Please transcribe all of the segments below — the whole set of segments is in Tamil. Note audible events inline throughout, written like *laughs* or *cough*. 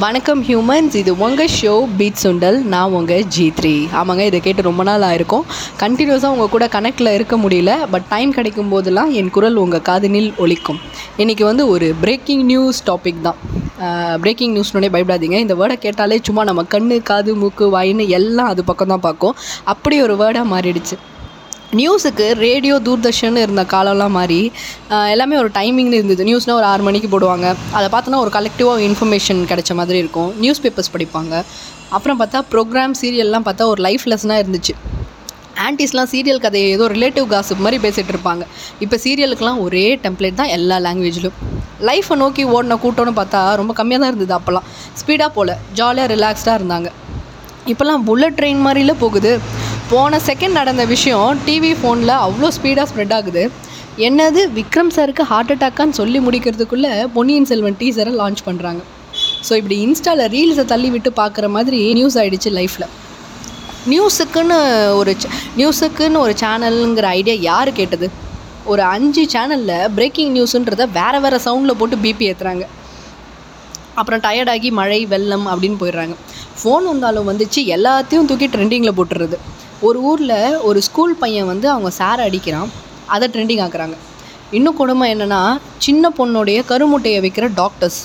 வணக்கம் ஹியூமன்ஸ் இது உங்கள் ஷோ பீட் சுண்டல். நான் உங்கள் ஜி த்ரீ ஆமாங்க இதை கேட்டு ரொம்ப நாள் ஆயிருக்கும் கண்டினியூஸாக உங்கள் கூட கனெக்டில் இருக்க முடியல பட் டைம் கிடைக்கும் போதெல்லாம் என் குரல் உங்கள் காதினில் ஒலிக்கும். இன்றைக்கி வந்து ஒரு பிரேக்கிங் நியூஸ் டாபிக் தான். பிரேக்கிங் நியூஸ்னோடனே பயப்படாதீங்க. இந்த வேர்டை கேட்டாலே சும்மா நம்ம கண்ணு காது மூக்கு வாயின்னு எல்லாம் அது பக்கம் தான் பார்க்கும். அப்படி ஒரு வேர்டாக மாறிடுச்சு. நியூஸுக்கு ரேடியோ தூர்தர்ஷன் இருந்த காலம்லாம் மாதிரி எல்லாமே ஒரு டைமிங்னு இருந்தது. நியூஸ்னால் ஒரு ஆறு மணிக்கு போடுவாங்க. அதை பார்த்தோன்னா ஒரு கலெக்டிவாக இன்ஃபர்மேஷன் கிடைச்ச மாதிரி இருக்கும். நியூஸ் பேப்பர்ஸ் படிப்பாங்க. அப்புறம் பார்த்தா ப்ரோக்ராம் சீரியல்லாம் பார்த்தா ஒரு லைஃப் லெசனாக இருந்துச்சு. ஆன்டிஸ்லாம் சீரியல் கதையை ஏதோ ரிலேட்டிவ் காசு மாதிரி பேசிகிட்டு இருப்பாங்க. இப்போ சீரியலுக்கெலாம் ஒரே டெம்ப்ளேட் தான் எல்லா லாங்குவேஜ்லையும் லைஃப்பை நோக்கி ஓடின கூட்டம்னு பார்த்தா ரொம்ப கம்மியாக தான் இருந்தது அப்போல்லாம் ஸ்பீடாக போகல. ஜாலியாக ரிலாக்ஸ்டாக இருந்தாங்க. இப்போல்லாம் புல்லட் ட்ரெயின் மாதிரில போகுது. போன செகண்ட் நடந்த விஷயம் டிவி ஃபோனில் அவ்வளோ ஸ்பீடாக ஸ்ப்ரெட் ஆகுது. என்னது? விக்ரம் சாருக்கு ஹார்ட் அட்டாக்கான்னு சொல்லி முடிக்கிறதுக்குள்ளே பொன்னியின் செல்வன் டீசரை லான்ச் பண்ணுறாங்க ஸோ இப்படி இன்ஸ்டாவில் ரீல்ஸை தள்ளி விட்டு பார்க்குற மாதிரி நியூஸ் ஆகிடுச்சு லைஃப்பில் நியூஸுக்குன்னு ஒரு நியூஸுக்குன்னு ஒரு சேனலுங்கிற ஐடியா யார் கேட்டது? ஒரு அஞ்சு சேனலில் பிரேக்கிங் நியூஸுன்றதை வேறு வேறு சவுண்டில் போட்டு பிபி ஏற்றுறாங்க அப்புறம் டயர்டாகி மழை வெள்ளம் அப்படின்னு போயிடுறாங்க. ஃபோன் வந்தாலும் வந்துச்சு எல்லாத்தையும் தூக்கி ட்ரெண்டிங்கில் போட்டுறது ஒரு ஊரில் ஒரு ஸ்கூல் பையன் வந்து அவங்க சாரை அடிக்கிறான். அதை ட்ரெண்டிங் ஆக்குறாங்க. இன்னும் கொடுமை என்னென்னா சின்ன பொண்ணுடைய கருமுட்டையை வைக்கிற டாக்டர்ஸ்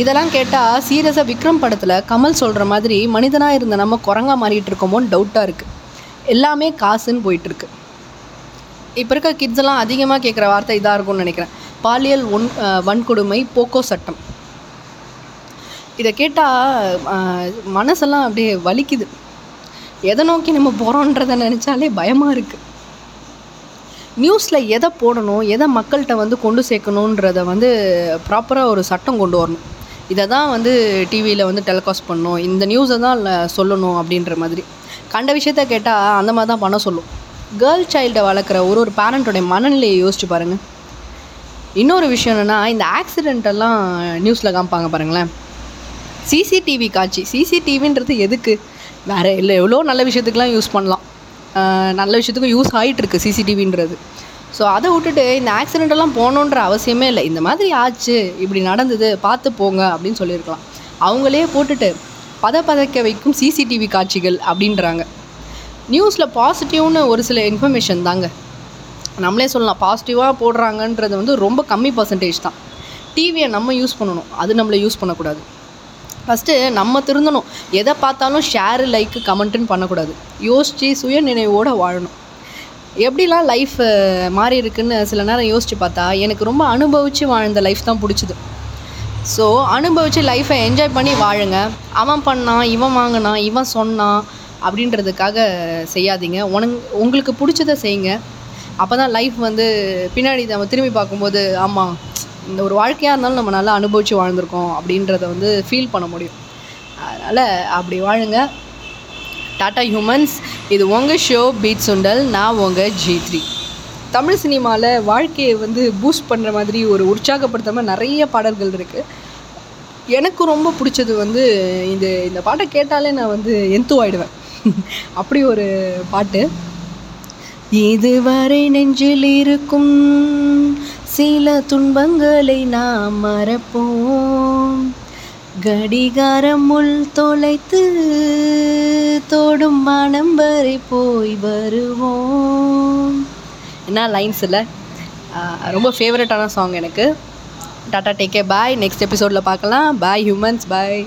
இதெல்லாம் கேட்டால் சீரியஸாக விக்ரம் படத்தில் கமல் சொல்கிற மாதிரி மனிதனாக இருந்த நம்ம குரங்கா மாறிட்டு இருக்கோமோன்னு டவுட்டாக இருக்குது எல்லாமே காசுன்னு போயிட்டுருக்கு. இப்போ இருக்க கிட்ஸ் எல்லாம் அதிகமாக கேட்குற வார்த்தை இதாக இருக்கும்னு நினைக்கிறேன். பாலியல் ஒன் வன்கொடுமை போக்கோ சட்டம். இதை கேட்டால் மனசெல்லாம் அப்படியே வலிக்குது. எதை நோக்கி நம்ம போகிறோன்றதை நினச்சாலே பயமாக இருக்குது நியூஸில் எதை போடணும் எதை மக்கள்கிட்ட வந்து கொண்டு சேர்க்கணுன்றத வந்து ப்ராப்பராக ஒரு சட்டம் கொண்டு வரணும். இதை தான் வந்து டிவியில் வந்து டெலிகாஸ்ட் பண்ணணும். இந்த நியூஸை தான் சொல்லணும் அப்படின்ற மாதிரி. கண்ட விஷயத்த கேட்டால் அந்த மாதிரி தான் பண்ண சொல்லும். கேர்ள் சைல்டை வளர்க்குற ஒரு ஒரு பேரண்ட்டோடைய மனநிலையை யோசிச்சு பாருங்கள் இன்னொரு விஷயம் என்னென்னா இந்த ஆக்சிடெண்ட்டெல்லாம் நியூஸில் காமிப்பாங்க பாருங்களேன். சிசிடிவி காட்சி. சிசிடிவின்றது எதுக்கு? வேறு இல்லை எவ்வளோ நல்ல விஷயத்துக்குலாம் யூஸ் பண்ணலாம். நல்ல விஷயத்துக்கும் யூஸ் ஆகிட்டுருக்கு சிசிடிவின்றது. ஸோ அதை விட்டுட்டு இந்த ஆக்சிடெண்ட்டெல்லாம் போகணுன்ற அவசியமே இல்லை. இந்த மாதிரி ஆச்சு இப்படி நடந்தது பார்த்து போங்க அப்படின்னு சொல்லியிருக்கலாம். அவங்களே போட்டுட்டு பத பதக்க வைக்கும் சிசிடிவி காட்சிகள் அப்படின்றாங்க. நியூஸில் பாசிட்டிவ்னு ஒரு சில இன்ஃபர்மேஷன் தாங்க. நம்மளே சொல்லலாம் பாசிட்டிவாக போடுறாங்கன்றது வந்து ரொம்ப கம்மி பர்சன்டேஜ் தான். டிவியை நம்ம யூஸ் பண்ணணும். அது நம்மளை யூஸ் பண்ணக்கூடாது. ஃபஸ்ட்டு நம்ம திருந்தணும். எதை பார்த்தாலும் ஷேரு லைக்கு கமெண்ட்டுன்னு பண்ணக்கூடாது. யோசித்து சுய நினைவோடு வாழணும். எப்படிலாம் லைஃப் மாறி இருக்குன்னு சில நேரம் யோசித்து பார்த்தா எனக்கு ரொம்ப அனுபவித்து வாழ்ந்த லைஃப் தான் பிடிச்சிது. ஸோ அனுபவித்து லைஃப்பை என்ஜாய் பண்ணி வாழுங்க. அவன் பண்ணான் இவன் வாங்கினான் இவன் சொன்னான் அப்படின்றதுக்காக செய்யாதீங்க. உனங் உங்களுக்கு பிடிச்சத செய்யுங்க. அப்போ தான் லைஃப் வந்து பின்னாடி நம்ம திரும்பி பார்க்கும்போது ஆமாம் இந்த ஒரு வாழ்க்கையாக இருந்தாலும் நம்ம நல்லா அனுபவித்து வாழ்ந்திருக்கோம் அப்படின்றத வந்து ஃபீல் பண்ண முடியும். அதனால் அப்படி வாழுங்க. டாட்டா ஹியூமன்ஸ் இது உங்கள் ஷோ பீட் சுண்டல் நான் உங்கள் ஜி த்ரீ தமிழ் சினிமாவில் வாழ்க்கையை வந்து பூஸ்ட் பண்ணுற மாதிரி ஒரு உற்சாகப்படுத்துற மாதிரி நிறைய பாடல்கள் இருக்குது எனக்கு ரொம்ப பிடிச்சது வந்து இந்த இந்த பாட்டை கேட்டாலே நான் வந்து எந்து ஆயிடுவேன். *laughs* அப்படி ஒரு பாட்டு. இதுவரை நெஞ்சில் இருக்கும் சில துன்பங்களை நாம் மறப்போம். கடிகாரம் முள் தொலைத்து தோடும் மனம் வரை போய் வருவோம். என்ன லைன்ஸ் இல்லை? ரொம்ப ஃபேவரட்டான சாங் எனக்கு. Tata take care bye next எபிசோடில் பார்க்கலாம். பாய் ஹியூமன்ஸ் பாய்